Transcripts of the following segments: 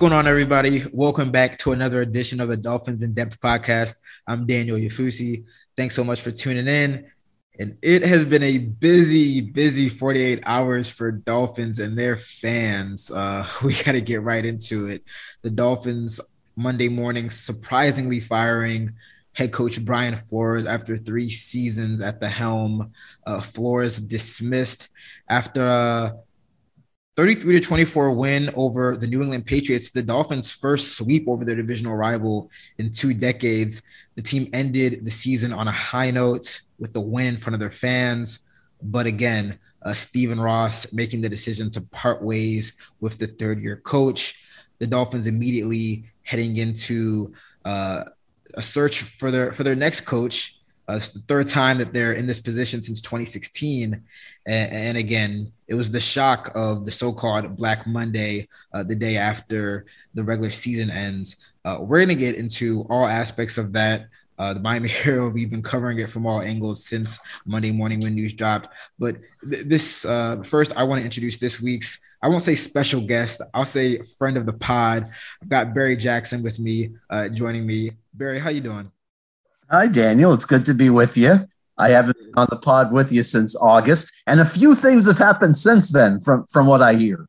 going on, everybody? Welcome back to another edition of the Dolphins in Depth podcast. I'm Daniel Oyefusi. Thanks so much for tuning in. And it has been a busy, busy 48 hours for Dolphins and their fans. Uh, we got to get right into it. The Dolphins Monday morning surprisingly firing head coach Brian Flores after three seasons at the helm. Uh, Flores dismissed after a 33 to 24 win over the New England Patriots, the Dolphins' first sweep over their divisional rival in two decades. The team ended the season on a high note with the win in front of their fans. But again, uh, Stephen Ross making the decision to part ways with the third year coach. The Dolphins immediately heading into uh, a search for their for their next coach. Uh, it's the third time that they're in this position since 2016, and, and again, it was the shock of the so-called Black Monday, uh, the day after the regular season ends. Uh, we're going to get into all aspects of that. Uh, the Miami Herald, we've been covering it from all angles since Monday morning when news dropped. But th- this uh, first, I want to introduce this week's I won't say special guest. I'll say friend of the pod. I've got Barry Jackson with me, uh, joining me. Barry, how you doing? Hi, Daniel. It's good to be with you. I haven't been on the pod with you since August, and a few things have happened since then, from from what I hear.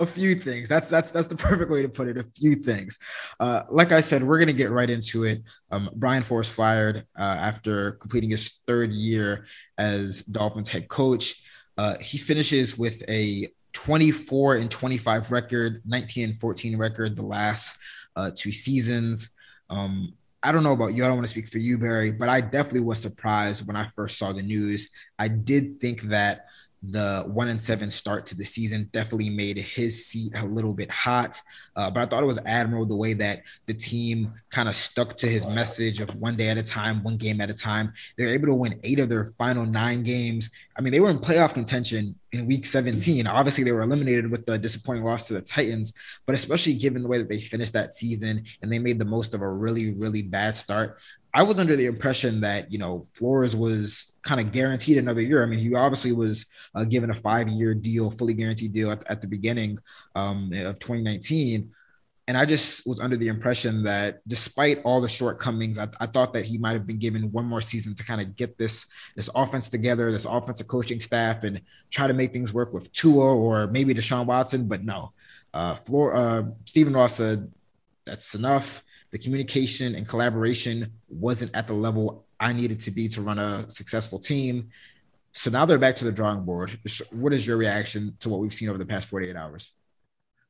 A, few things. That's that's that's the perfect way to put it. A few things. Uh, like I said, we're gonna get right into it. Um, Brian Flores fired uh, after completing his third year as Dolphins head coach. Uh, he finishes with a 24 and 25 record, 19 and 14 record the last uh, two seasons. Um, I don't know about you. I don't want to speak for you, Barry, but I definitely was surprised when I first saw the news. I did think that the one and seven start to the season definitely made his seat a little bit hot. Uh, but I thought it was admirable the way that the team kind of stuck to his message of one day at a time, one game at a time. They're able to win eight of their final nine games. I mean, they were in playoff contention in week 17. Obviously, they were eliminated with the disappointing loss to the Titans, but especially given the way that they finished that season and they made the most of a really, really bad start. I was under the impression that you know Flores was kind of guaranteed another year. I mean, he obviously was uh, given a five-year deal, fully guaranteed deal at, at the beginning um, of 2019, and I just was under the impression that despite all the shortcomings, I, I thought that he might have been given one more season to kind of get this this offense together, this offensive coaching staff, and try to make things work with Tua or maybe Deshaun Watson. But no, uh, uh, Stephen Ross said that's enough the communication and collaboration wasn't at the level I needed to be to run a successful team. So now they're back to the drawing board. What is your reaction to what we've seen over the past 48 hours?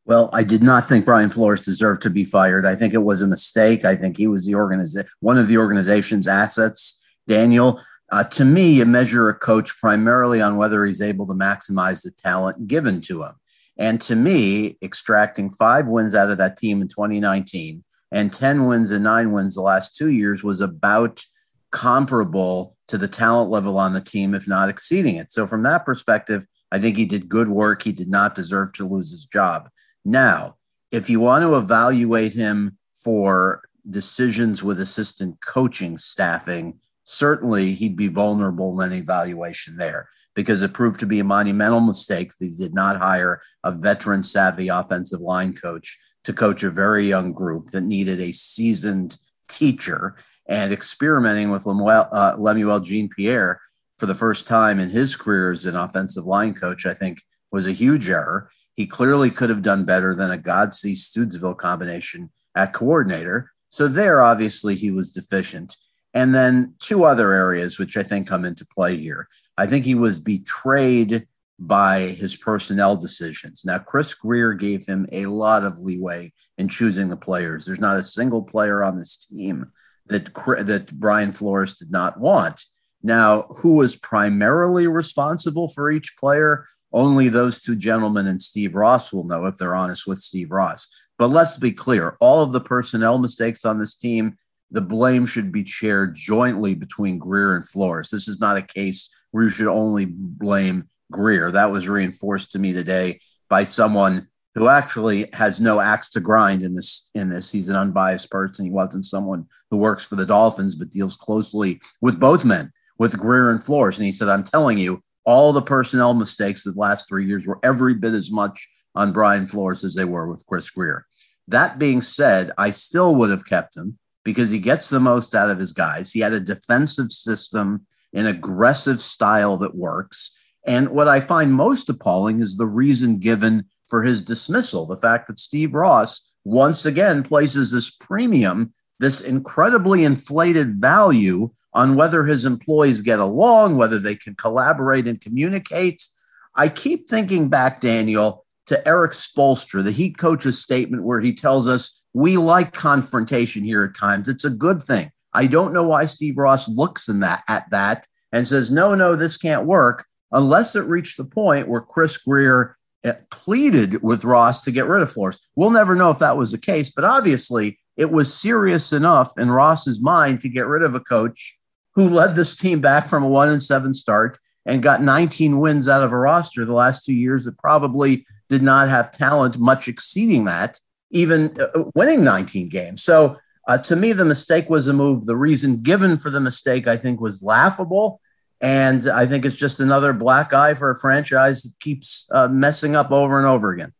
Well, I did not think Brian Flores deserved to be fired. I think it was a mistake. I think he was the organization, one of the organization's assets. Daniel, uh, to me, you measure a coach primarily on whether he's able to maximize the talent given to him. And to me, extracting five wins out of that team in 2019 and 10 wins and nine wins the last two years was about comparable to the talent level on the team, if not exceeding it. So, from that perspective, I think he did good work. He did not deserve to lose his job. Now, if you want to evaluate him for decisions with assistant coaching staffing, certainly he'd be vulnerable in any evaluation there because it proved to be a monumental mistake that he did not hire a veteran savvy offensive line coach to coach a very young group that needed a seasoned teacher and experimenting with Lemuel, uh, Lemuel Jean Pierre for the first time in his career as an offensive line coach, I think was a huge error. He clearly could have done better than a Godsey Studesville combination at coordinator. So there, obviously, he was deficient. And then two other areas which I think come into play here. I think he was betrayed by his personnel decisions. Now, Chris Grier gave him a lot of leeway in choosing the players. There's not a single player on this team that that Brian Flores did not want. Now, who was primarily responsible for each player? Only those two gentlemen and Steve Ross will know if they're honest with Steve Ross. But let's be clear all of the personnel mistakes on this team, the blame should be shared jointly between Grier and Flores. This is not a case where you should only blame Grier. That was reinforced to me today by someone who actually has no axe to grind in this in this. He's an unbiased person. He wasn't someone who works for the Dolphins, but deals closely with both men, with Grier and Flores. And he said, I'm telling you, all the personnel mistakes of the last three years were every bit as much on Brian Flores as they were with Chris Grier. That being said, I still would have kept him because he gets the most out of his guys. He had a defensive system, an aggressive style that works. And what I find most appalling is the reason given for his dismissal the fact that Steve Ross once again places this premium, this incredibly inflated value on whether his employees get along, whether they can collaborate and communicate. I keep thinking back, Daniel, to Erik Spoelstra, the Heat coach's statement where he tells us we like confrontation here at times. It's a good thing. I don't know why Steve Ross looks in that at that and says, no, no, this can't work unless it reached the point where Chris Grier eh, pleaded with Ross to get rid of Flores. We'll never know if that was the case, but obviously it was serious enough in Ross's mind to get rid of a coach who led this team back from a one and seven start and got 19 wins out of a roster the last two years that probably did not have talent much exceeding that, even uh, winning 19 games. So uh, to me, the mistake was a move. The reason given for the mistake, I think, was laughable. And I think it's just another black eye for a franchise that keeps uh, messing up over and over again.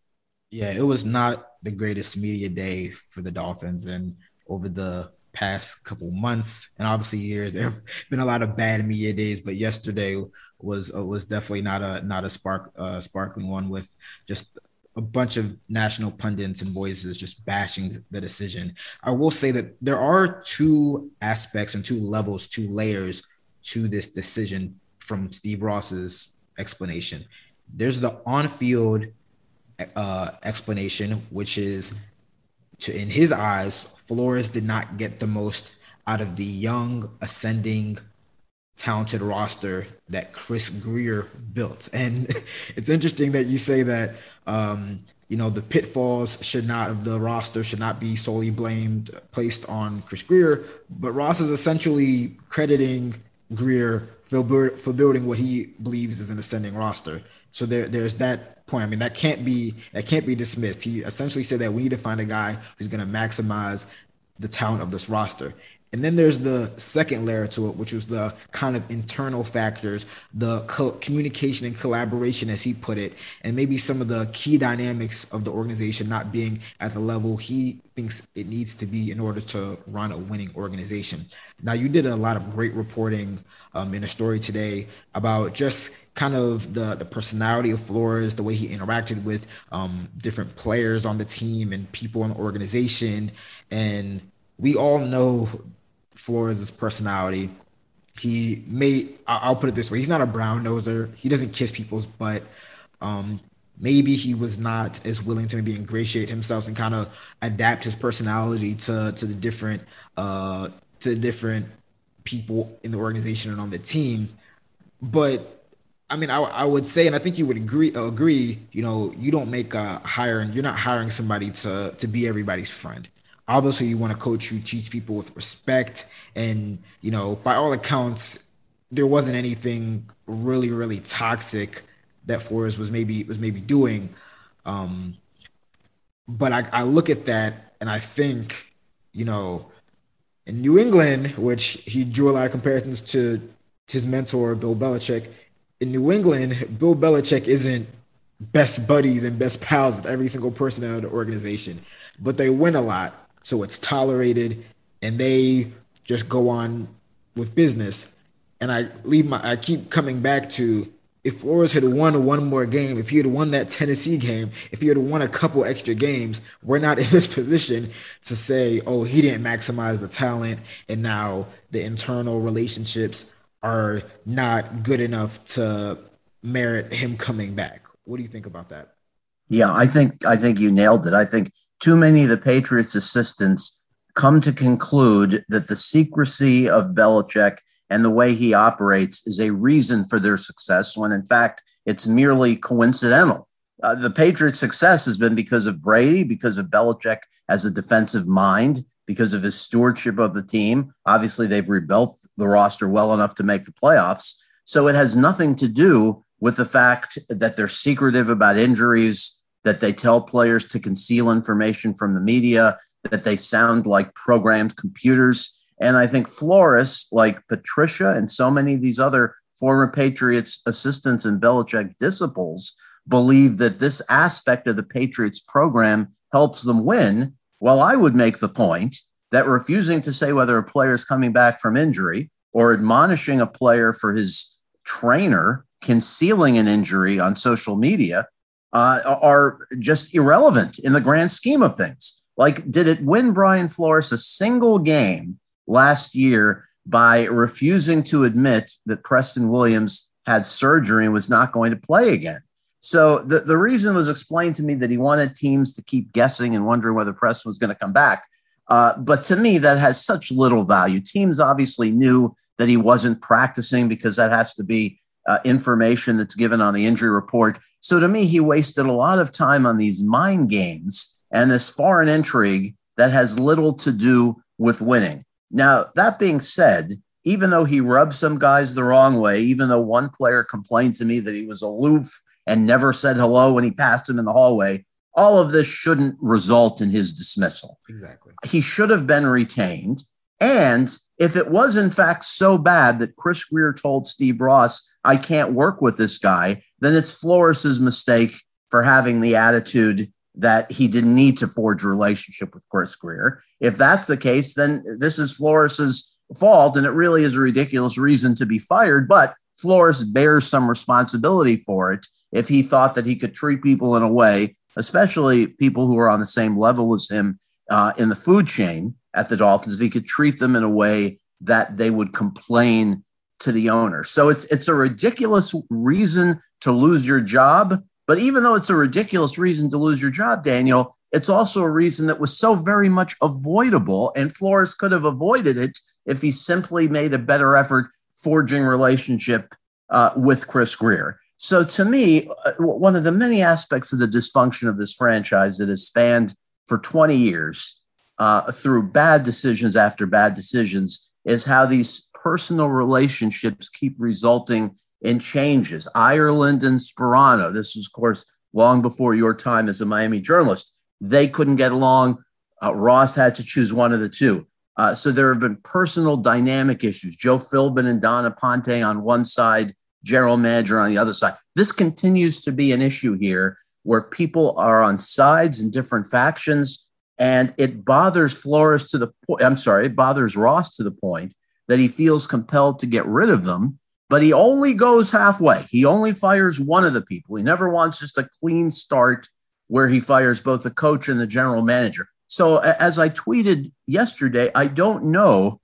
Yeah, it was not the greatest media day for the Dolphins. And over the past couple months and obviously years, there have been a lot of bad media days, but yesterday was uh, was definitely not a not a spark uh, sparkling one with just a bunch of national pundits and voices just bashing the decision. I will say that there are two aspects and two levels, two layers to this decision from Steve Ross's explanation. There's the on-field uh, explanation, which is to in his eyes, Flores did not get the most out of the young ascending talented roster that Chris Grier built. And it's interesting that you say that um, you know the pitfalls should not of the roster should not be solely blamed placed on Chris Grier, but Ross is essentially crediting Grier for, for building what he believes is an ascending roster. So there, there's that point. I mean, that can't be that can't be dismissed. He essentially said that we need to find a guy who's going to maximize the talent of this roster. And then there's the second layer to it, which was the kind of internal factors, the co- communication and collaboration, as he put it, and maybe some of the key dynamics of the organization not being at the level he thinks it needs to be in order to run a winning organization. Now, you did a lot of great reporting um, in a story today about just kind of the, the personality of Flores, the way he interacted with um, different players on the team and people in the organization. And we all know Flores' personality. He may, I'll put it this way, he's not a brown noser. He doesn't kiss people's butt. Um, maybe he was not as willing to maybe ingratiate himself and kind of adapt his personality to to the different uh to the different people in the organization and on the team. But I mean, I, I would say, and I think you would agree. Agree, you know, you don't make a hiring. You're not hiring somebody to to be everybody's friend obviously you want a coach who treats people with respect and you know by all accounts there wasn't anything really really toxic that Flores was maybe was maybe doing. Um but I, I look at that and I think you know in New England which he drew a lot of comparisons to his mentor Bill Belichick in New England Bill Belichick isn't best buddies and best pals with every single person out of the organization but they win a lot so it's tolerated, and they just go on with business. And I leave my I keep coming back to if Flores had won one more game, if he had won that Tennessee game, if he had won a couple extra games, we're not in this position to say, oh, he didn't maximize the talent and now the internal relationships are not good enough to merit him coming back. What do you think about that? Yeah, I think I think you nailed it. I think too many of the Patriots' assistants come to conclude that the secrecy of Belichick and the way he operates is a reason for their success, when in fact it's merely coincidental. Uh, the Patriots' success has been because of Brady, because of Belichick as a defensive mind, because of his stewardship of the team. Obviously, they've rebuilt the roster well enough to make the playoffs. So it has nothing to do with the fact that they're secretive about injuries, that they tell players to conceal information from the media, that they sound like programmed computers. And I think Flores, like Patricia and so many of these other former Patriots assistants and Belichick disciples, believe that this aspect of the Patriots program helps them win. Well, I would make the point that refusing to say whether a player is coming back from injury or admonishing a player for his trainer concealing an injury on social media uh, are just irrelevant in the grand scheme of things. Like, did it win Brian Flores a single game last year by refusing to admit that Preston Williams had surgery and was not going to play again? So the, the reason was explained to me that he wanted teams to keep guessing and wondering whether Preston was going to come back. Uh, but to me, that has such little value. Teams obviously knew that he wasn't practicing because that has to be uh, information that's given on the injury report. So to me, he wasted a lot of time on these mind games and this foreign intrigue that has little to do with winning. Now, that being said, even though he rubbed some guys the wrong way, even though one player complained to me that he was aloof and never said hello when he passed him in the hallway, all of this shouldn't result in his dismissal. Exactly. He should have been retained. And if it was in fact so bad that Chris Grier told Steve Ross, I can't work with this guy, then it's Flores's mistake for having the attitude that he didn't need to forge a relationship with Chris Grier. If that's the case, then this is Flores's fault, and it really is a ridiculous reason to be fired. But Flores bears some responsibility for it if he thought that he could treat people in a way, especially people who are on the same level as him uh, in the food chain at the Dolphins, if he could treat them in a way that they would complain to the owner. So it's it's a ridiculous reason to lose your job. But even though it's a ridiculous reason to lose your job, Daniel, it's also a reason that was so very much avoidable. And Flores could have avoided it if he simply made a better effort forging relationship uh, with Chris Grier. So to me, uh, one of the many aspects of the dysfunction of this franchise that has spanned for 20 years uh, through bad decisions after bad decisions is how these personal relationships keep resulting in changes. Ireland and Sparano, this is, of course, long before your time as a Miami journalist, they couldn't get along. Uh, Ross had to choose one of the two. Uh, so there have been personal dynamic issues. Joe Philbin and Dawn Aponte on one side, general manager on the other side. This continues to be an issue here where people are on sides and different factions. And it bothers Flores to the point, I'm sorry, it bothers Ross to the point that he feels compelled to get rid of them, but he only goes halfway. He only fires one of the people. He never wants just a clean start where he fires both the coach and the general manager. So, as I tweeted yesterday, I don't know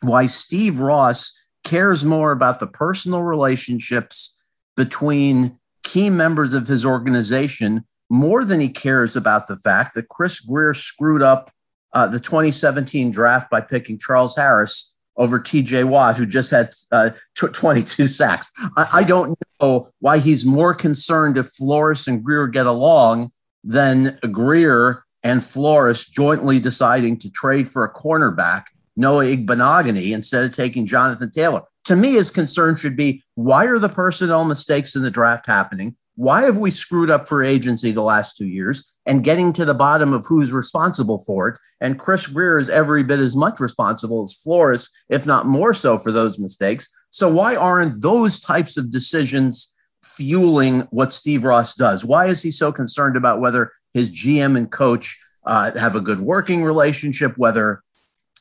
why Steve Ross cares more about the personal relationships between key members of his organization more than he cares about the fact that Chris Grier screwed up uh, the 2017 draft by picking Charles Harris over TJ Watt, who just had uh, 22 sacks. I, I, don't know why he's more concerned if Flores and Grier get along than Grier and Flores jointly deciding to trade for a cornerback, Noah Igbinoghene, instead of taking Jonathan Taylor. To me, his concern should be why are the personnel mistakes in the draft happening? Why have we screwed up free agency the last two years and getting to the bottom of who's responsible for it? And Chris Grier is every bit as much responsible as Flores, if not more so, for those mistakes. So why aren't those types of decisions fueling what Steve Ross does? Why is he so concerned about whether his GM and coach uh, have a good working relationship, whether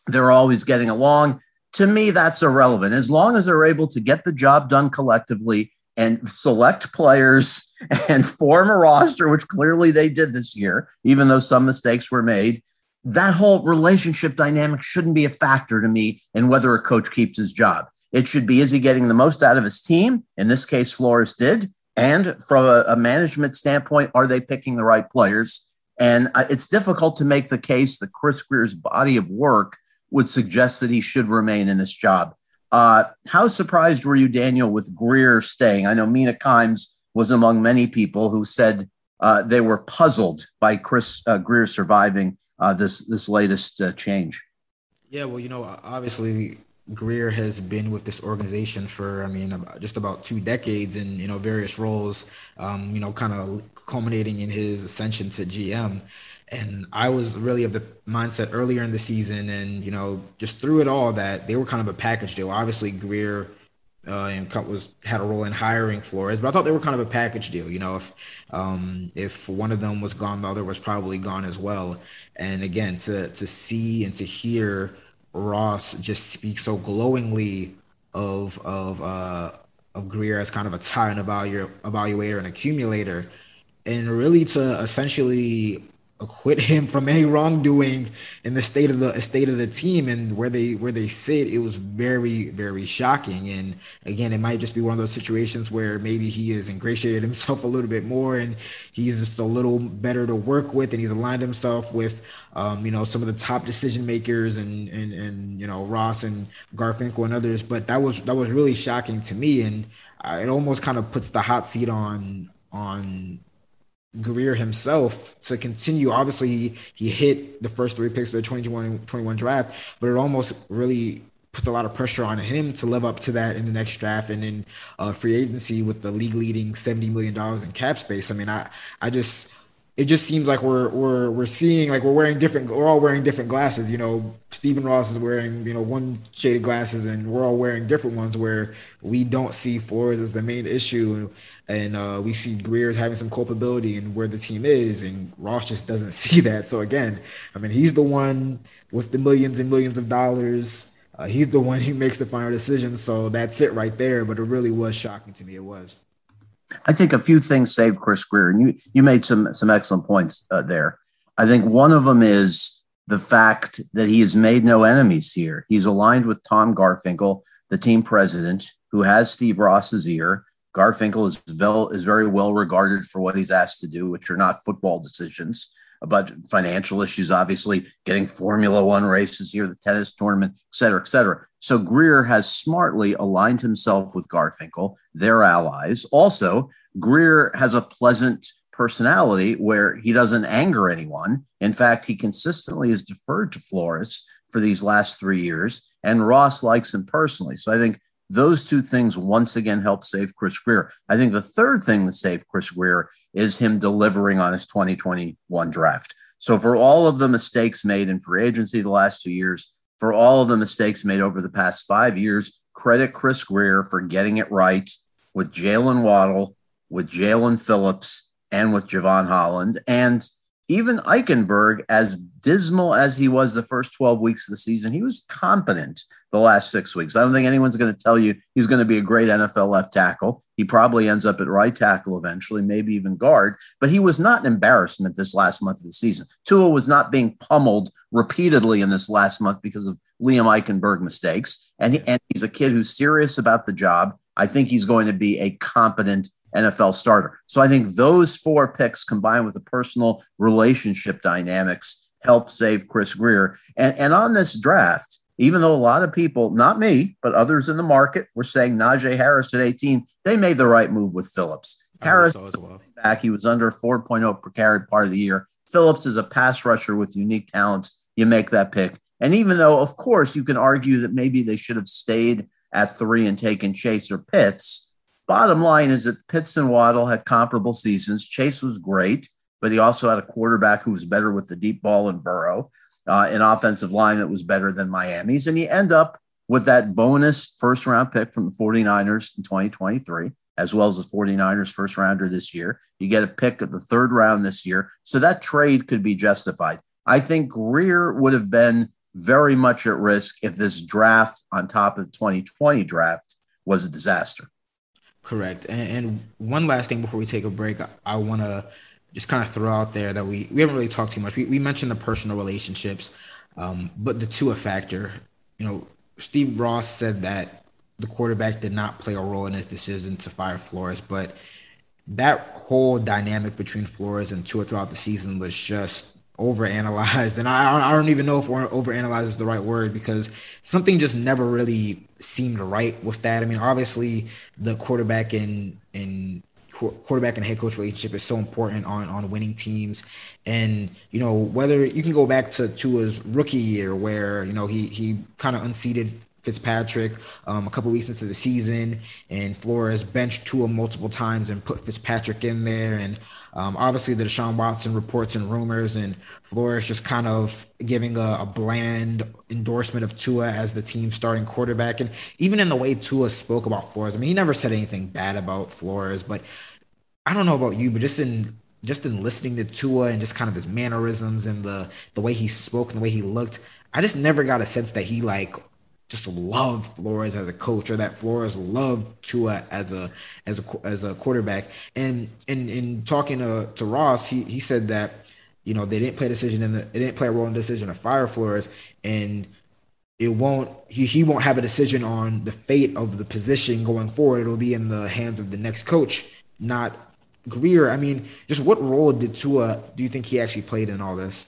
they're always getting along? To me, that's irrelevant. As long as they're able to get the job done collectively and select players and form a roster, which clearly they did this year, even though some mistakes were made. That whole relationship dynamic shouldn't be a factor to me in whether a coach keeps his job. It should be is he getting the most out of his team? In this case, Flores did. And from a, management standpoint, are they picking the right players? And it's difficult to make the case that Chris Grier's body of work would suggest that he should remain in this job. Uh, how surprised were you, Daniel, with Grier staying? I know Mina Kimes was among many people who said uh, they were puzzled by Chris uh, Grier surviving uh, this this latest uh, change. Yeah, well, you know, obviously Grier has been with this organization for, I mean, just about two decades in you know various roles. Um, you know, kind of culminating in his ascension to GM. And I was really of the mindset earlier in the season, and you know, just through it all, that they were kind of a package deal. Obviously, Grier uh, and was had a role in hiring Flores, but I thought they were kind of a package deal. You know, if um, if one of them was gone, the other was probably gone as well. And again, to to see and to hear Ross just speak so glowingly of of uh, of Grier as kind of a talent evaluator, evaluator and accumulator, and really to essentially acquit him from any wrongdoing in the state of the state of the team and where they where they sit it was very very shocking. And again it might just be one of those situations where maybe he has ingratiated himself a little bit more and he's just a little better to work with and he's aligned himself with um, you know some of the top decision makers and and and you know Ross and Garfinkel and others. But that was that was really shocking to me. And uh, it almost kind of puts the hot seat on on Grier himself to continue. Obviously, he, he hit the first three picks of the 2021 21 draft, but it almost really puts a lot of pressure on him to live up to that in the next draft and in uh, free agency with the league leading $70 million in cap space. I mean, I, I just, it just seems like we're we're we're seeing like we're wearing different we're all wearing different glasses you know. Stephen Ross is wearing you know one shade of glasses and we're all wearing different ones where we don't see Flores as the main issue and uh, we see Grier's having some culpability in where the team is and Ross just doesn't see that. So again I mean he's the one with the millions and millions of dollars. Uh, he's the one who makes the final decision. So that's it right there. But it really was shocking to me. It was I think a few things saved Chris Grier, and you you made some some excellent points uh, there. I think one of them is the fact that he has made no enemies here. He's aligned with Tom Garfinkel, the team president, who has Steve Ross's ear. Garfinkel is, vel- is very well regarded for what he's asked to do, which are not football decisions about financial issues, obviously getting Formula One races here, the tennis tournament, et cetera, et cetera. So Grier has smartly aligned himself with Garfinkel, their allies. Also, Grier has a pleasant personality where he doesn't anger anyone. In fact, he consistently has deferred to Flores for these last three years, and Ross likes him personally. So I think those two things once again help save Chris Grier. I think the third thing that saved Chris Grier is him delivering on his 2021 draft. So for all of the mistakes made in free agency the last two years, for all of the mistakes made over the past five years, credit Chris Grier for getting it right with Jaylen Waddle, with Jaelan Phillips, and with Jevon Holland. And even Eichenberg, as dismal as he was the first 12 weeks of the season, he was competent the last six weeks. I don't think anyone's going to tell you he's going to be a great NFL left tackle. He probably ends up at right tackle eventually, maybe even guard, but he was not an embarrassment this last month of the season. Tua was not being pummeled repeatedly in this last month because of Liam Eichenberg mistakes. And, he, and he's a kid who's serious about the job. I think he's going to be a competent NFL starter. So I think those four picks combined with the personal relationship dynamics help save Chris Grier. And, and on this draft, even though a lot of people, not me, but others in the market were saying Najee Harris at 18, they made the right move with Phillips. Harris as well. back, he was under 4.0 per carry part of the year. Phillips is a pass rusher with unique talents. You make that pick. And even though, of course, you can argue that maybe they should have stayed at three and taken Chase or Pitts, Bottom line is that Pitts and Waddle had comparable seasons. Chase was great, but he also had a quarterback who was better with the deep ball and Burrow, uh, an offensive line that was better than Miami's. And you end up with that bonus first round pick from the 49ers in 2023, as well as the 49ers first rounder this year. You get a pick at the third round this year. So that trade could be justified. I think Grier would have been very much at risk if this draft on top of the 2020 draft was a disaster. Correct. And, and, one last thing before we take a break, I, I want to just kind of throw out there that we, we haven't really talked too much. We, we mentioned the personal relationships, um, but the Tua factor, you know, Steve Ross said that the quarterback did not play a role in his decision to fire Flores, but that whole dynamic between Flores and Tua throughout the season was just overanalyzed. And I, I don't even know if overanalyzed is the right word because something just never really seemed right with that. I mean, obviously the quarterback and and quarterback and head coach relationship is so important on on winning teams and you know whether you can go back to Tua's rookie year where you know he he kind of unseated Fitzpatrick um, a couple weeks into the season, and Flores benched Tua multiple times and put Fitzpatrick in there. And um, obviously, the Deshaun Watson reports and rumors, and Flores just kind of giving a, a, bland endorsement of Tua as the team starting quarterback. And even in the way Tua spoke about Flores, I mean, he never said anything bad about Flores, but I don't know about you, but just in just in listening to Tua and just kind of his mannerisms and the the way he spoke and the way he looked, I just never got a sense that he like just loved Flores as a coach or that Flores loved Tua as a as a as a quarterback. And in in talking to, to Ross, he he said that you know they didn't play decision in the they didn't play a role in the decision to fire Flores and it won't he, he won't have a decision on the fate of the position going forward. It'll be in the hands of the next coach, not Grier. I mean, just what role did Tua do you think he actually played in all this?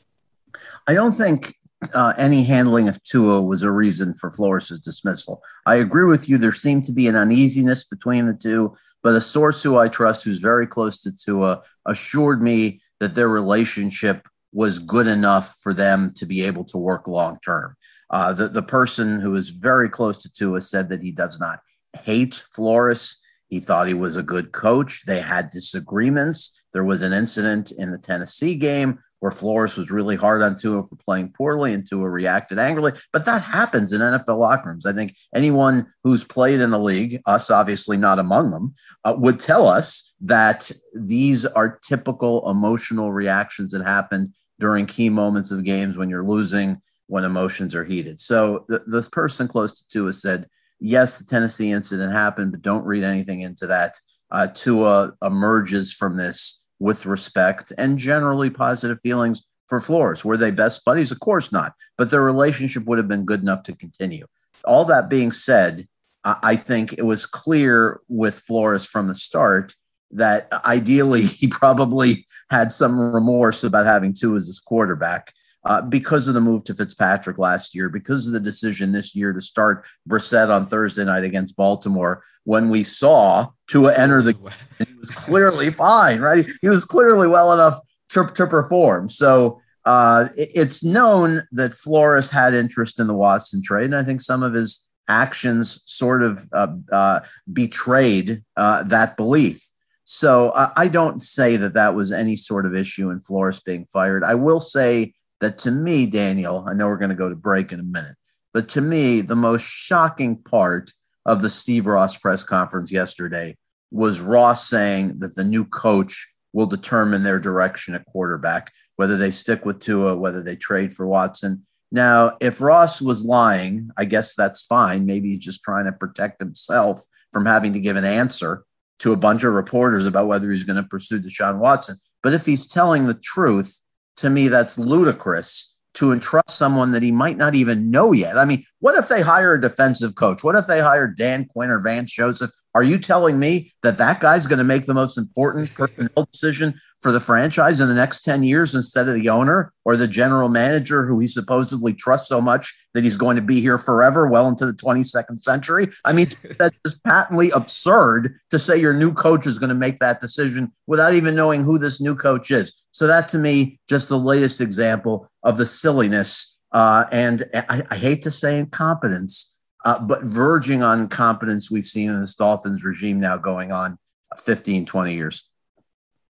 I don't think uh, any handling of Tua was a reason for Flores' dismissal. I agree with you. There seemed to be an uneasiness between the two, but a source who I trust, who's very close to Tua, assured me that their relationship was good enough for them to be able to work long term. Uh, the, the person who is very close to Tua said that he does not hate Flores. He thought he was a good coach. They had disagreements. There was an incident in the Tennessee game where Flores was really hard on Tua for playing poorly and Tua reacted angrily. But that happens in NFL locker rooms. I think anyone who's played in the league, us obviously not among them, uh, would tell us that these are typical emotional reactions that happen during key moments of games when you're losing, when emotions are heated. So th- this person close to Tua said, yes, the Tennessee incident happened, but don't read anything into that. Uh, Tua emerges from this with respect and generally positive feelings for Flores. Were they best buddies? Of course not. But their relationship would have been good enough to continue. All that being said, I think it was clear with Flores from the start that ideally he probably had some remorse about having Tua as his quarterback uh, because of the move to Fitzpatrick last year, because of the decision this year to start Brissett on Thursday night against Baltimore, when we saw Tua enter the game, he was clearly fine, right? He was clearly well enough to, to perform. So uh, it, it's known that Flores had interest in the Watson trade, and I think some of his actions sort of uh, uh betrayed uh, that belief. So I don't say that that was any sort of issue in Flores being fired. I will say that to me, Daniel, I know we're going to go to break in a minute, but to me, the most shocking part of the Steve Ross press conference yesterday was Ross saying that the new coach will determine their direction at quarterback, whether they stick with Tua, whether they trade for Watson. Now, if Ross was lying, I guess that's fine. Maybe he's just trying to protect himself from having to give an answer to a bunch of reporters about whether he's going to pursue Deshaun Watson. But if he's telling the truth, to me, that's ludicrous to entrust someone that he might not even know yet. I mean, what if they hire a defensive coach? What if they hire Dan Quinn or Vance Joseph? Are you telling me that that guy's going to make the most important personnel decision for the franchise in the next 10 years instead of the owner or the general manager who he supposedly trusts so much that he's going to be here forever, well into the 22nd century. I mean, that's just patently absurd to say your new coach is going to make that decision without even knowing who this new coach is. So, that to me, just the latest example of the silliness. Uh, and I, I hate to say incompetence, uh, but verging on incompetence we've seen in this Dolphins regime now going on 15, 20 years.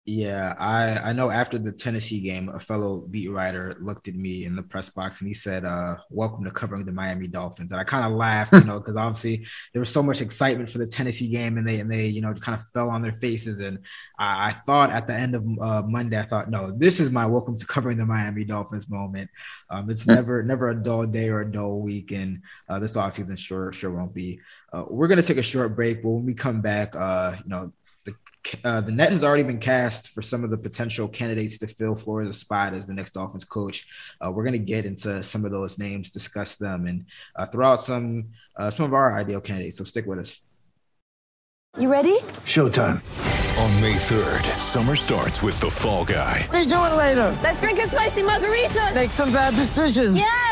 Yeah, I I know after the Tennessee game, a fellow beat writer looked at me in the press box and he said, uh, "Welcome to covering the Miami Dolphins." And I kind of laughed, you know, because obviously there was so much excitement for the Tennessee game, and they and they you know kind of fell on their faces. And I, I thought at the end of uh, Monday, I thought, no, this is my welcome to covering the Miami Dolphins moment. Um, it's never never a dull day or a dull week, and uh, this offseason sure sure won't be. Uh, we're gonna take a short break, but when we come back, uh, you know uh, the net has already been cast for some of the potential candidates to fill Florida's spot as the next Dolphins coach. Uh, we're going to get into some of those names, discuss them, and uh, throw out some uh, some of our ideal candidates. So stick with us. You ready? Showtime. On May 3rd, summer starts with the Fall Guy. Let's do it later. Let's drink a spicy margarita. Make some bad decisions. Yes.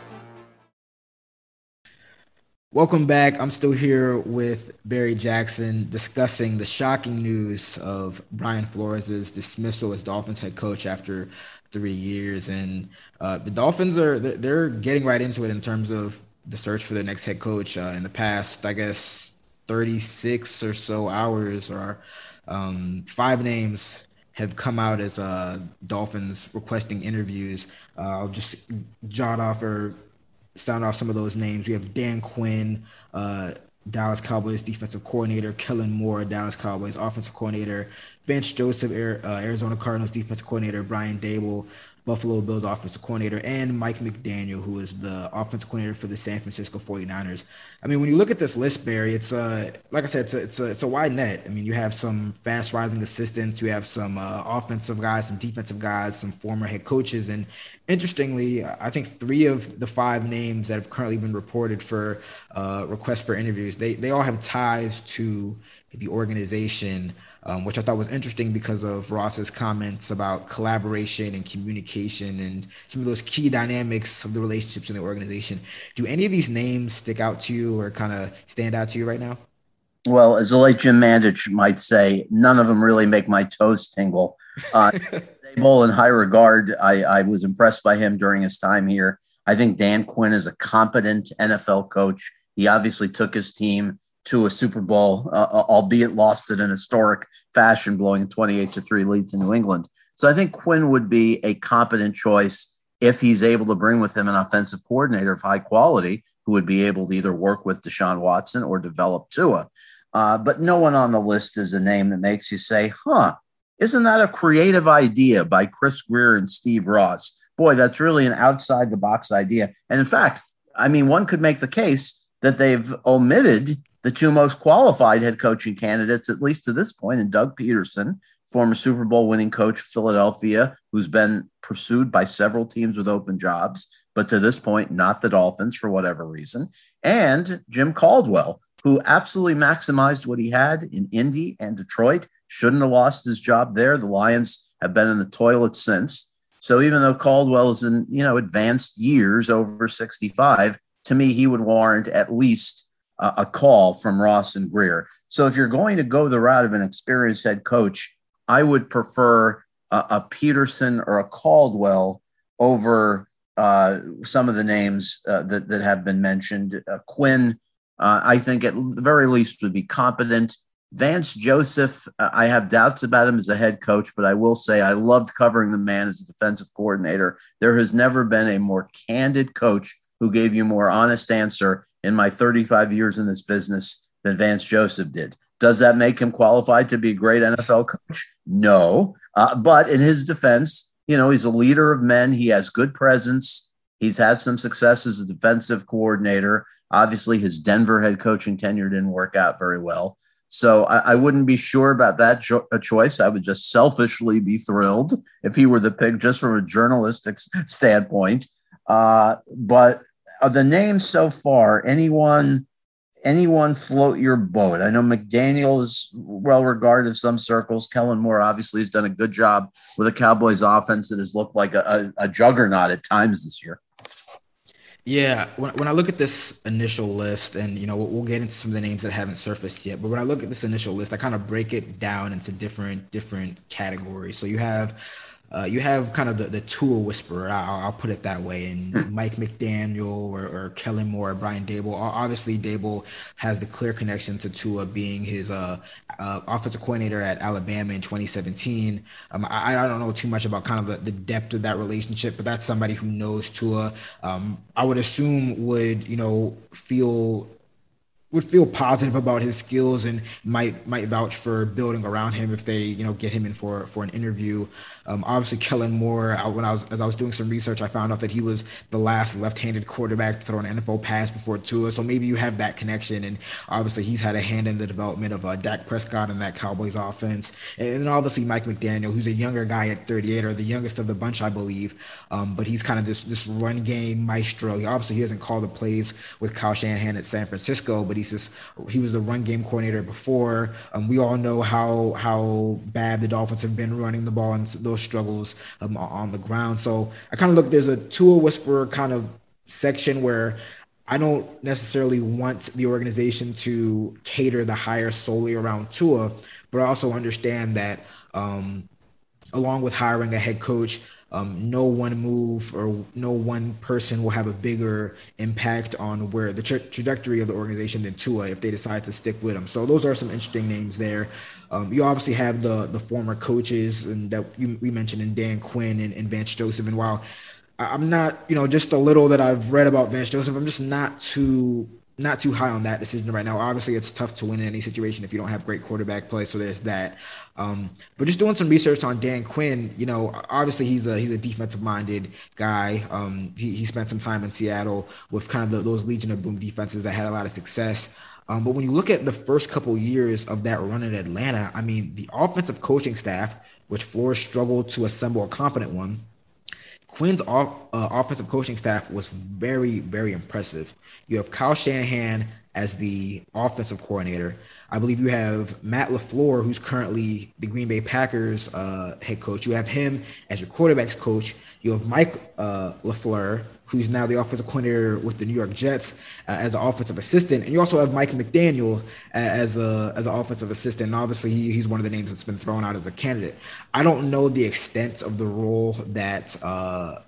Welcome back. I'm still here with Barry Jackson discussing the shocking news of Brian Flores' dismissal as Dolphins head coach after three years. And uh, the Dolphins are they're getting right into it in terms of the search for their next head coach. Uh, in the past, I guess 36 or so hours, or um, five names have come out as uh, Dolphins requesting interviews. Uh, I'll just jot off or sound off some of those names. We have Dan Quinn, uh, Dallas Cowboys defensive coordinator, Kellen Moore, Dallas Cowboys offensive coordinator, Vance Joseph, uh, Arizona Cardinals defensive coordinator, Brian Daboll, Buffalo Bills offensive coordinator, and Mike McDaniel, who is the offensive coordinator for the San Francisco 49ers. I mean, when you look at this list, Barry, it's uh, like I said, it's a, it's a, it's a wide net. I mean, you have some fast rising assistants, you have some uh, offensive guys, some defensive guys, some former head coaches. And interestingly, I think three of the five names that have currently been reported for uh, requests for interviews, they, they all have ties to the organization um, which I thought was interesting because of Ross's comments about collaboration and communication and some of those key dynamics of the relationships in the organization. Do any of these names stick out to you or kind of stand out to you right now? Well, as the late Jim Mandich might say, none of them really make my toes tingle. Uh, in high regard, I, I was impressed by him during his time here. I think Dan Quinn is a competent NFL coach. He obviously took his team to a Super Bowl, uh, uh, albeit lost in historic fashion, blowing a 28 to 3 lead to New England. So I think Quinn would be a competent choice if he's able to bring with him an offensive coordinator of high quality who would be able to either work with Deshaun Watson or develop Tua. Uh, but no one on the list is a name that makes you say, huh, isn't that a creative idea by Chris Grier and Steve Ross? Boy, that's really an outside the box idea. And in fact, I mean, one could make the case that they've omitted the two most qualified head coaching candidates, at least to this point, and Doug Pederson, former Super Bowl winning coach of Philadelphia, who's been pursued by several teams with open jobs, but to this point, not the Dolphins for whatever reason, and Jim Caldwell, who absolutely maximized what he had in Indy and Detroit, shouldn't have lost his job there. The Lions have been in the toilet since. So even though Caldwell is in, you know, advanced years over 65, to me, he would warrant at least a call from Ross and Grier. So if you're going to go the route of an experienced head coach, I would prefer a, Pederson or a Caldwell over uh, some of the names uh, that, that have been mentioned. Uh, Quinn, uh, I think at the very least would be competent. Vance Joseph, I have doubts about him as a head coach, but I will say I loved covering the man as a defensive coordinator. There has never been a more candid coach who gave you more honest answer in my 35 years in this business than Vance Joseph did. Does that make him qualified to be a great NFL coach? No. Uh, but in his defense, you know, he's a leader of men. He has good presence. He's had some success as a defensive coordinator. Obviously, his Denver head coaching tenure didn't work out very well. So I, I wouldn't be sure about that cho- choice. I would just selfishly be thrilled if he were the pick, just from a journalistic standpoint. Uh, but of the names so far, anyone anyone float your boat? I know McDaniel is well regarded in some circles. Kellen Moore obviously has done a good job with the Cowboys offense that has looked like a, a, a juggernaut at times this year. Yeah, when, when I look at this initial list, and you know, we'll, we'll, get into some of the names that haven't surfaced yet. But when I look at this initial list, I kind of break it down into different different categories. So you have uh, you have kind of the, the Tua whisperer, I'll, I'll put it that way, and mm. Mike McDaniel or, or Kellen Moore, or Brian Daboll. Obviously, Daboll has the clear connection to Tua being his uh, uh, offensive coordinator at Alabama in 2017. Um, I, I, don't know too much about kind of the, the, depth of that relationship, but that's somebody who knows Tua. Um, I would assume would you know feel would feel positive about his skills and might might vouch for building around him if they you know get him in for for an interview. Um, obviously, Kellen Moore. I, when I was as I was doing some research, I found out that he was the last left-handed quarterback to throw an NFL pass before Tua. So maybe you have that connection, and obviously he's had a hand in the development of uh, Dak Prescott and that Cowboys offense. And then obviously Mike McDaniel, who's a younger guy at 38, or the youngest of the bunch, I believe. Um, but he's kind of this this run game maestro. He obviously he doesn't call the plays with Kyle Shanahan at San Francisco, but he's he was the run game coordinator before. Um, we all know how how bad the Dolphins have been running the ball and those struggles um, on the ground. So I kind of look, there's a Tua whisperer kind of section where I don't necessarily want the organization to cater the hire solely around Tua, but I also understand that um, along with hiring a head coach, um, no one move or no one person will have a bigger impact on where the tra- trajectory of the organization than Tua if they decide to stick with him. So those are some interesting names there. Um, you obviously have the the former coaches and that you, we mentioned in Dan Quinn and, and Vance Joseph. And while I'm not, you know, just a little that I've read about Vance Joseph, I'm just not too not too high on that decision right now. Obviously, it's tough to win in any situation if you don't have great quarterback play. So there's that. Um, but just doing some research on Dan Quinn, you know, obviously he's a he's a defensive minded guy. Um, he, he spent some time in Seattle with kind of the, those Legion of Boom defenses that had a lot of success. Um, but when you look at the first couple years of that run in Atlanta, I mean, the offensive coaching staff, which Flores struggled to assemble a competent one, Quinn's off, uh, offensive coaching staff was very, very impressive. You have Kyle Shanahan as the offensive coordinator. I believe you have Matt LaFleur, who's currently the Green Bay Packers uh, head coach. You have him as your quarterbacks coach. You have Mike uh, LaFleur, who's now the offensive coordinator with the New York Jets uh, as an offensive assistant, and you also have Mike McDaniel uh, as a as an offensive assistant. And obviously, he, he's one of the names that's been thrown out as a candidate. I don't know the extent of the role that uh,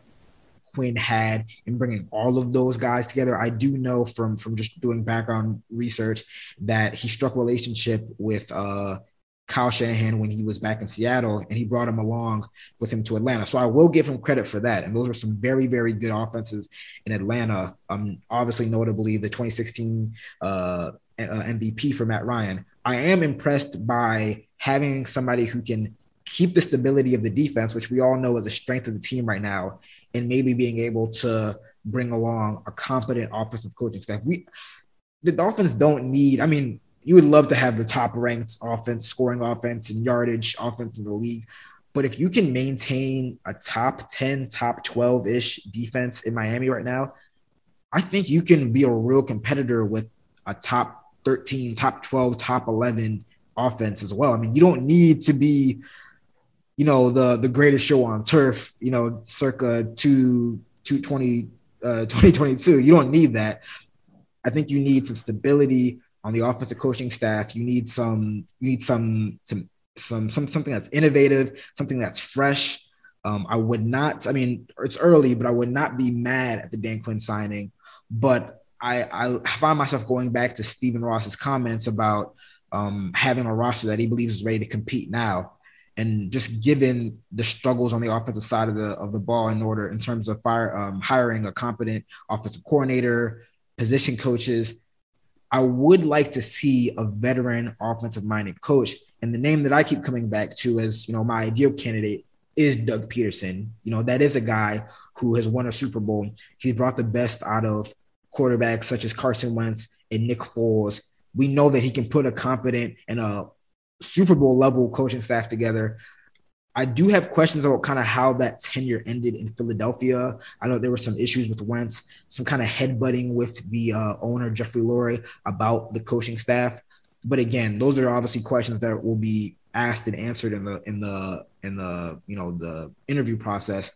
Quinn had in bringing all of those guys together. I do know from from just doing background research that he struck relationship with uh, Kyle Shanahan when he was back in Seattle, and he brought him along with him to Atlanta. So I will give him credit for that. And those were some very, very good offenses in Atlanta. Um, obviously, notably the 2016 uh, uh, MVP for Matt Ryan. I am impressed by having somebody who can keep the stability of the defense, which we all know is a strength of the team right now, and maybe being able to bring along a competent offensive coaching staff. We the Dolphins don't need. I mean, you would love to have the top ranked offense, scoring offense, and yardage offense in the league. But if you can maintain a top 10, top 12 ish defense in Miami right now, I think you can be a real competitor with a top 13, top 12, top 11 offense as well. I mean, you don't need to be, you know, the the greatest show on turf, you know, circa 2 220 uh 2022. You don't need that. I think you need some stability on the offensive coaching staff. You need some, you need some, some, some, some something that's innovative, something that's fresh. Um, I would not, I mean, it's early, but I would not be mad at the Dan Quinn signing. But I, I find myself going back to Stephen Ross's comments about um, having a roster that he believes is ready to compete now. And just given the struggles on the offensive side of the of the ball in order in terms of fire, um, hiring a competent offensive coordinator, position coaches, I would like to see a veteran offensive minded coach. And the name that I keep coming back to as, you know, my ideal candidate is Doug Pederson. You know, that is a guy who has won a Super Bowl. He's brought the best out of quarterbacks such as Carson Wentz and Nick Foles. We know that he can put a competent and a Super Bowl level coaching staff together. I do have questions about kind of how that tenure ended in Philadelphia. I know there were some issues with Wentz, some kind of headbutting with the uh, owner Jeffrey Lurie about the coaching staff. But again, those are obviously questions that will be asked and answered in the in the in the you know the interview process.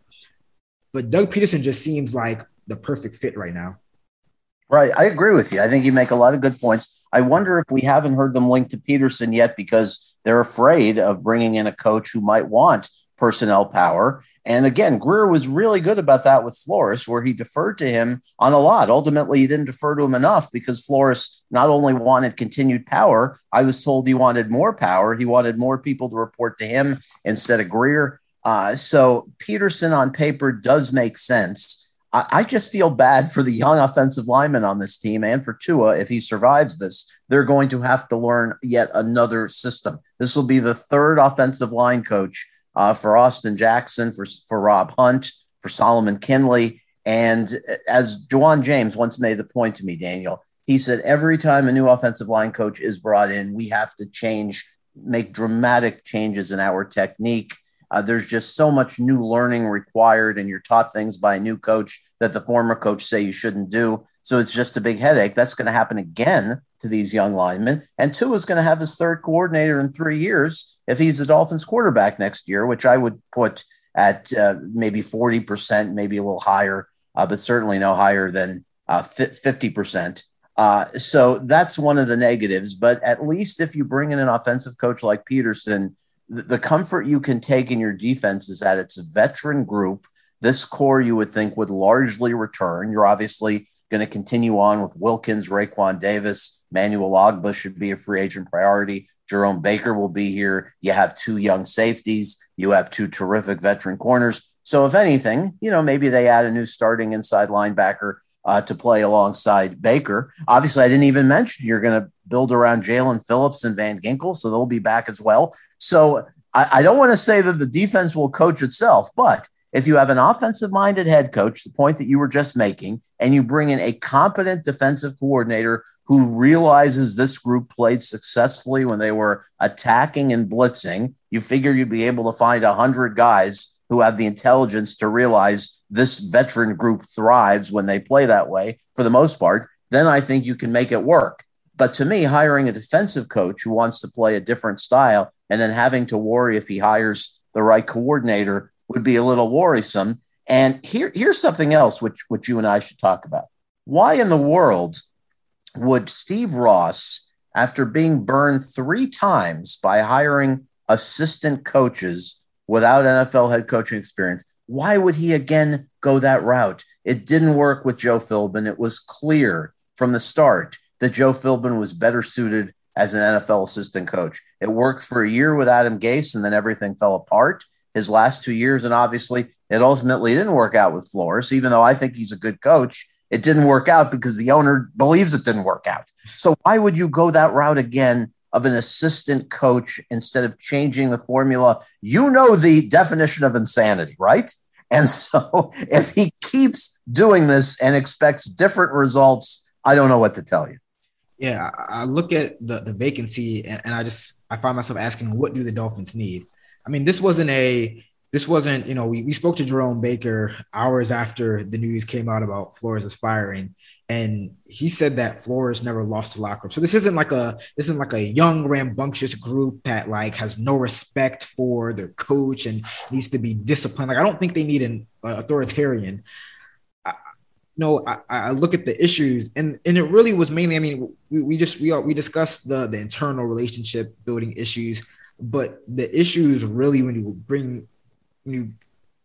But Doug Pederson just seems like the perfect fit right now. Right. I agree with you. I think you make a lot of good points. I wonder if we haven't heard them linked to Pederson yet because they're afraid of bringing in a coach who might want personnel power. And again, Grier was really good about that with Flores, where he deferred to him on a lot. Ultimately, he didn't defer to him enough because Flores not only wanted continued power, I was told he wanted more power. He wanted more people to report to him instead of Grier. Uh, so Pederson on paper does make sense. I, just feel bad for the young offensive lineman on this team and for Tua if he survives this. They're going to have to learn yet another system. This will be the third offensive line coach uh, for Austin Jackson, for, for Rob Hunt, for Solomon Kindley. And as Ja'Wuan James once made the point to me, Daniel, he said, every time a new offensive line coach is brought in, we have to change, make dramatic changes in our technique. Uh, there's just so much new learning required, and you're taught things by a new coach that the former coach say you shouldn't do. So it's just a big headache. That's going to happen again to these young linemen. And Tua is going to have his third coordinator in three years if he's the Dolphins quarterback next year, which I would put at uh, maybe 40%, maybe a little higher, uh, but certainly no higher than uh, 50%. Uh, so that's one of the negatives. But at least if you bring in an offensive coach like Pederson, the, comfort you can take in your defense is that it's a veteran group. This core you would think would largely return. You're obviously going to continue on with Wilkins, Raekwon Davis, Manuel Ogbah should be a free agent priority. Jerome Baker will be here. You have two young safeties. You have two terrific veteran corners. So, if anything, you know, maybe they add a new starting inside linebacker uh, to play alongside Baker. Obviously, I didn't even mention you're going to build around Jaelan Phillips and Van Ginkel, so they'll be back as well. So, I, I don't want to say that the defense will coach itself, but if you have an offensive minded head coach, the point that you were just making, and you bring in a competent defensive coordinator who realizes this group played successfully when they were attacking and blitzing, you figure you'd be able to find 100 guys who have the intelligence to realize this veteran group thrives when they play that way for the most part, then I think you can make it work. But to me, hiring a defensive coach who wants to play a different style and then having to worry if he hires the right coordinator would be a little worrisome. And here, here's something else which, which you and I should talk about. Why in the world would Steve Ross, after being burned three times by hiring assistant coaches without NFL head coaching experience, why would he again go that route? It didn't work with Joe Philbin. It was clear from the start that Joe Philbin was better suited as an NFL assistant coach. It worked for a year with Adam Gase, and then everything fell apart his last two years. And obviously, it ultimately didn't work out with Flores, even though I think he's a good coach. It didn't work out because the owner believes it didn't work out. So, why would you go that route again of an assistant coach instead of changing the formula? You know the definition of insanity, right? And so, if he keeps doing this and expects different results, I don't know what to tell you. Yeah, I look at the, the vacancy and, and I just I find myself asking, what do the Dolphins need? I mean, this wasn't a this wasn't, you know, we, we spoke to Jerome Baker hours after the news came out about Flores' firing. And he said that Flores never lost the locker room. So this isn't like a this isn't like a young, rambunctious group that like has no respect for their coach and needs to be disciplined. Like I don't think they need an uh, authoritarian. I, no, I, I, look at the issues, and and it really was mainly. I mean, we, we just we we discussed the the internal relationship building issues but the issues really when you bring when you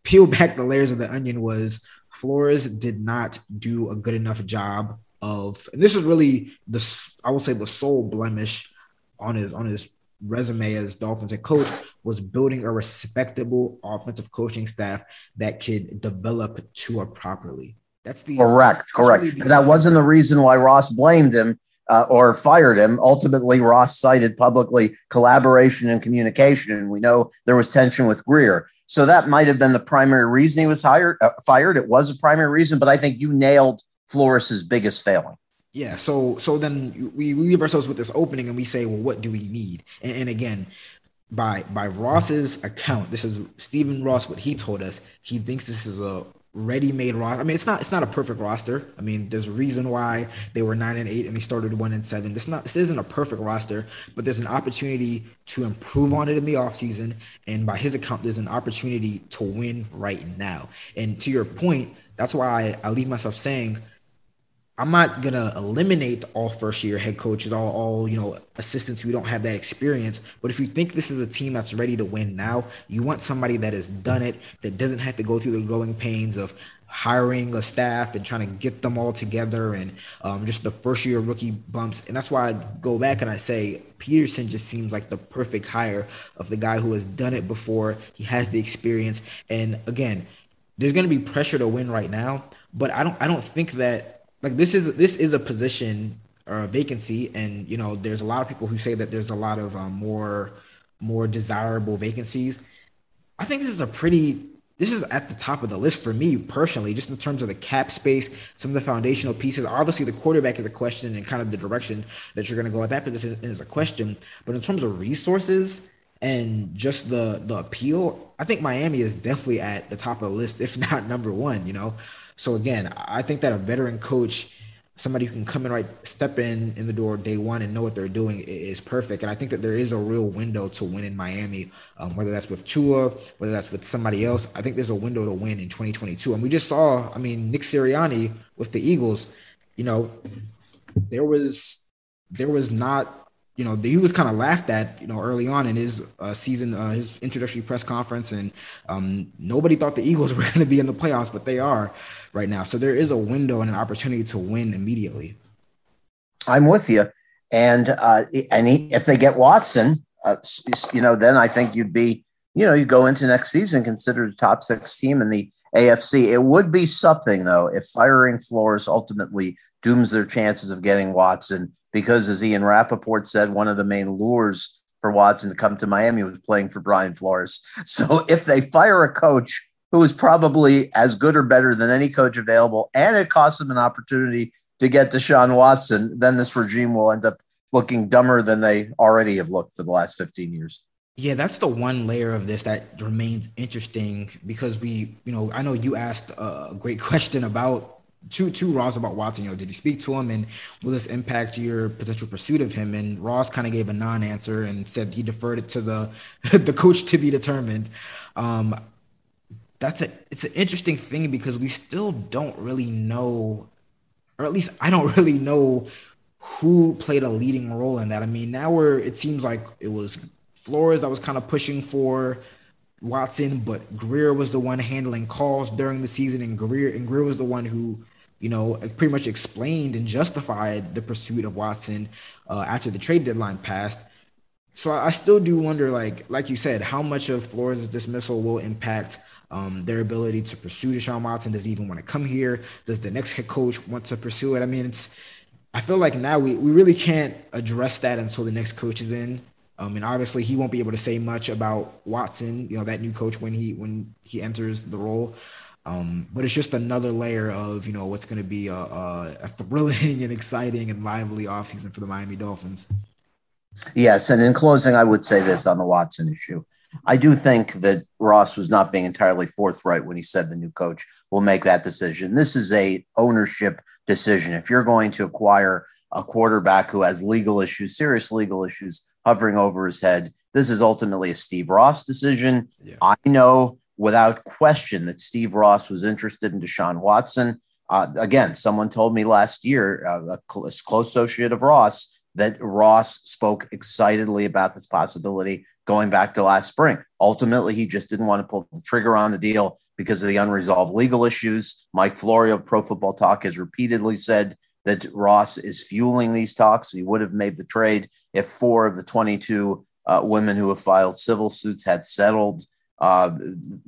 peel back the layers of the onion was Flores did not do a good enough job of and this is really the I would say the sole blemish on his on his resume as Dolphins head coach was building a respectable offensive coaching staff that could develop Tua properly. That's the correct, that's correct. Really the, that wasn't the reason why Ross blamed him uh, or fired him. Ultimately, Ross cited publicly collaboration and communication, and we know there was tension with Grier. So that might have been the primary reason he was hired, uh, fired. It was a primary reason, but I think you nailed Flores's biggest failing. Yeah. So so then we, we leave ourselves with this opening, and we say, well, what do we need? And, and again, by by Ross's account, this is Stephen Ross. What he told us, he thinks this is a ready-made roster. I mean, it's not it's not a perfect roster. I mean, there's a reason why they were nine and eight and they started one and seven. This not this isn't a perfect roster, but there's an opportunity to improve on it in the offseason. And by his account, there's an opportunity to win right now. And to your point, that's why I, I leave myself saying I'm not gonna eliminate all first year head coaches, all all you know assistants who don't have that experience. But if you think this is a team that's ready to win now, you want somebody that has done it, that doesn't have to go through the growing pains of hiring a staff and trying to get them all together and um, just the first year rookie bumps. And that's why I go back and I say Pederson just seems like the perfect hire of the guy who has done it before. He has the experience, and again, there's to be pressure to win right now. But I don't I don't think that like this is this is a position or a vacancy, and you know there's a lot of people who say that there's a lot of um, more more desirable vacancies. I think this is a pretty this is at the top of the list for me personally, just in terms of the cap space, some of the foundational pieces. Obviously, the quarterback is a question and kind of the direction that you're going to go at that position is a question. But in terms of resources and just the the appeal, I think Miami is definitely at the top of the list, if not number one. You know, so again, I think that a veteran coach, somebody who can come in right, step in in the door day one and know what they're doing is perfect. And I think that there is a real window to win in Miami, um, whether that's with Tua, whether that's with somebody else. I think there's a window to win in 2022. And we just saw, I mean, Nick Sirianni with the Eagles, you know, there was there was not you know, he was kind of laughed at, you know, early on in his uh, season, uh, his introductory press conference, and um, nobody thought the Eagles were going to be in the playoffs, but they are right now. So there is a window and an opportunity to win immediately. I'm with you, and uh, and he, if they get Watson, uh, you know, then I think you'd be, you know, you go into next season considered a top six team in the AFC. It would be something though if firing Flores ultimately dooms their chances of getting Watson because, as Ian Rapoport said, one of the main lures for Watson to come to Miami was playing for Brian Flores. So if they fire a coach who is probably as good or better than any coach available, and it costs them an opportunity to get Deshaun Watson, then this regime will end up looking dumber than they already have looked for the last 15 years. Yeah, that's the one layer of this that remains interesting because we, you know, I know you asked a great question about to to Ross about Watson. You know, did you speak to him, and will this impact your potential pursuit of him? And Ross kind of gave a non-answer and said he deferred it to the the coach to be determined. Um, that's a it's an interesting thing because we still don't really know, or at least I don't really know who played a leading role in that. I mean, now we're it seems like it was Flores that was kind of pushing for Watson, but Grier was the one handling calls during the season, and Grier and Grier was the one who you know, pretty much explained and justified the pursuit of Watson uh, after the trade deadline passed. So I still do wonder, like, like you said, how much of Flores' dismissal will impact um, their ability to pursue Deshaun Watson. Does he even want to come here? Does the next head coach want to pursue it? I mean, it's. I feel like now we, we really can't address that until the next coach is in. Um, and obviously he won't be able to say much about Watson, you know, that new coach when he when he enters the role. Um, but it's just another layer of you know what's going to be a, a, a, thrilling and exciting and lively offseason for the Miami Dolphins. Yes, and in closing, I would say this on the Watson issue. I do think that Ross was not being entirely forthright when he said the new coach will make that decision. This is a ownership decision. If you're going to acquire a quarterback who has legal issues, serious legal issues hovering over his head, this is ultimately a Steve Ross decision. Yeah. I know without question that Steve Ross was interested in Deshaun Watson. Uh, again, someone told me last year, uh, a, cl- a close associate of Ross, that Ross spoke excitedly about this possibility going back to last spring. Ultimately, he just didn't want to pull the trigger on the deal because of the unresolved legal issues. Mike Florio, of Pro Football Talk, has repeatedly said that Ross is fueling these talks. He would have made the trade if four of the 22 uh, women who have filed civil suits had settled uh,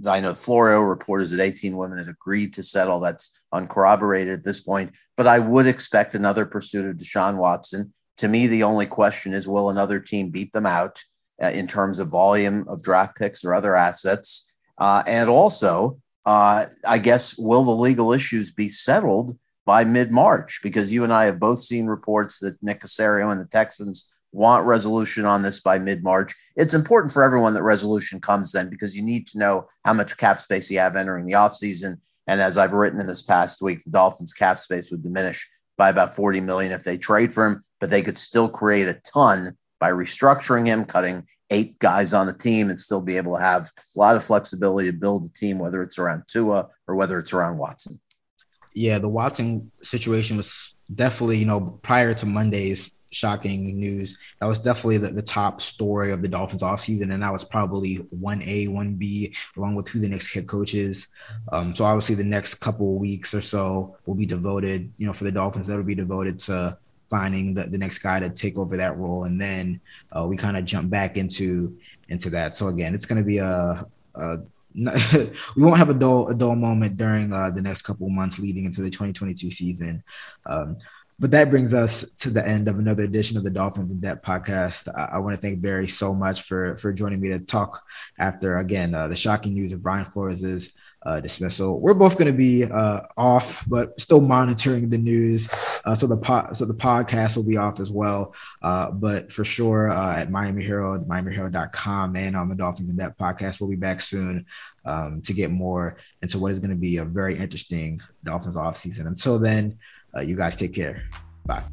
I know Florio reporters that 18 women had agreed to settle. That's uncorroborated at this point, but I would expect another pursuit of Deshaun Watson. To me, the only question is will another team beat them out uh, in terms of volume of draft picks or other assets? Uh, and also, uh, I guess, will the legal issues be settled by mid March? Because you and I have both seen reports that Nick Caserio and the Texans want resolution on this by mid March. It's important for everyone that resolution comes then because you need to know how much cap space you have entering the offseason. And as I've written in this past week, the Dolphins' cap space would diminish by about 40 million if they trade for him, but they could still create a ton by restructuring him, cutting eight guys on the team, and still be able to have a lot of flexibility to build a team, whether it's around Tua or whether it's around Watson. Yeah, the Watson situation was definitely, you know, prior to Monday's shocking news, that was definitely the, the top story of the Dolphins offseason. And that was probably 1A, 1B, along with who the next head coach is. Um, so obviously the next couple weeks or so will be devoted, you know, for the Dolphins, that'll be devoted to finding the, the next guy to take over that role. And then uh, we kind of jump back into into that. So again, it's going to be a, a we won't have a dull a dull moment during uh, the next couple months leading into the 2022 season. Um, but that brings us to the end of another edition of the Dolphins in Depth podcast. I, I want to thank Barry so much for for joining me to talk after again uh, the shocking news of Brian Flores' uh, dismissal. We're both going to be uh, off, but still monitoring the news. Uh, so the pod, so the podcast will be off as well. Uh, but for sure, uh, at Miami Herald, MiamiHerald.com, and on the Dolphins in Depth podcast, we'll be back soon um, to get more into what is going to be a very interesting Dolphins off season. Until then. Uh, you guys take care. Bye.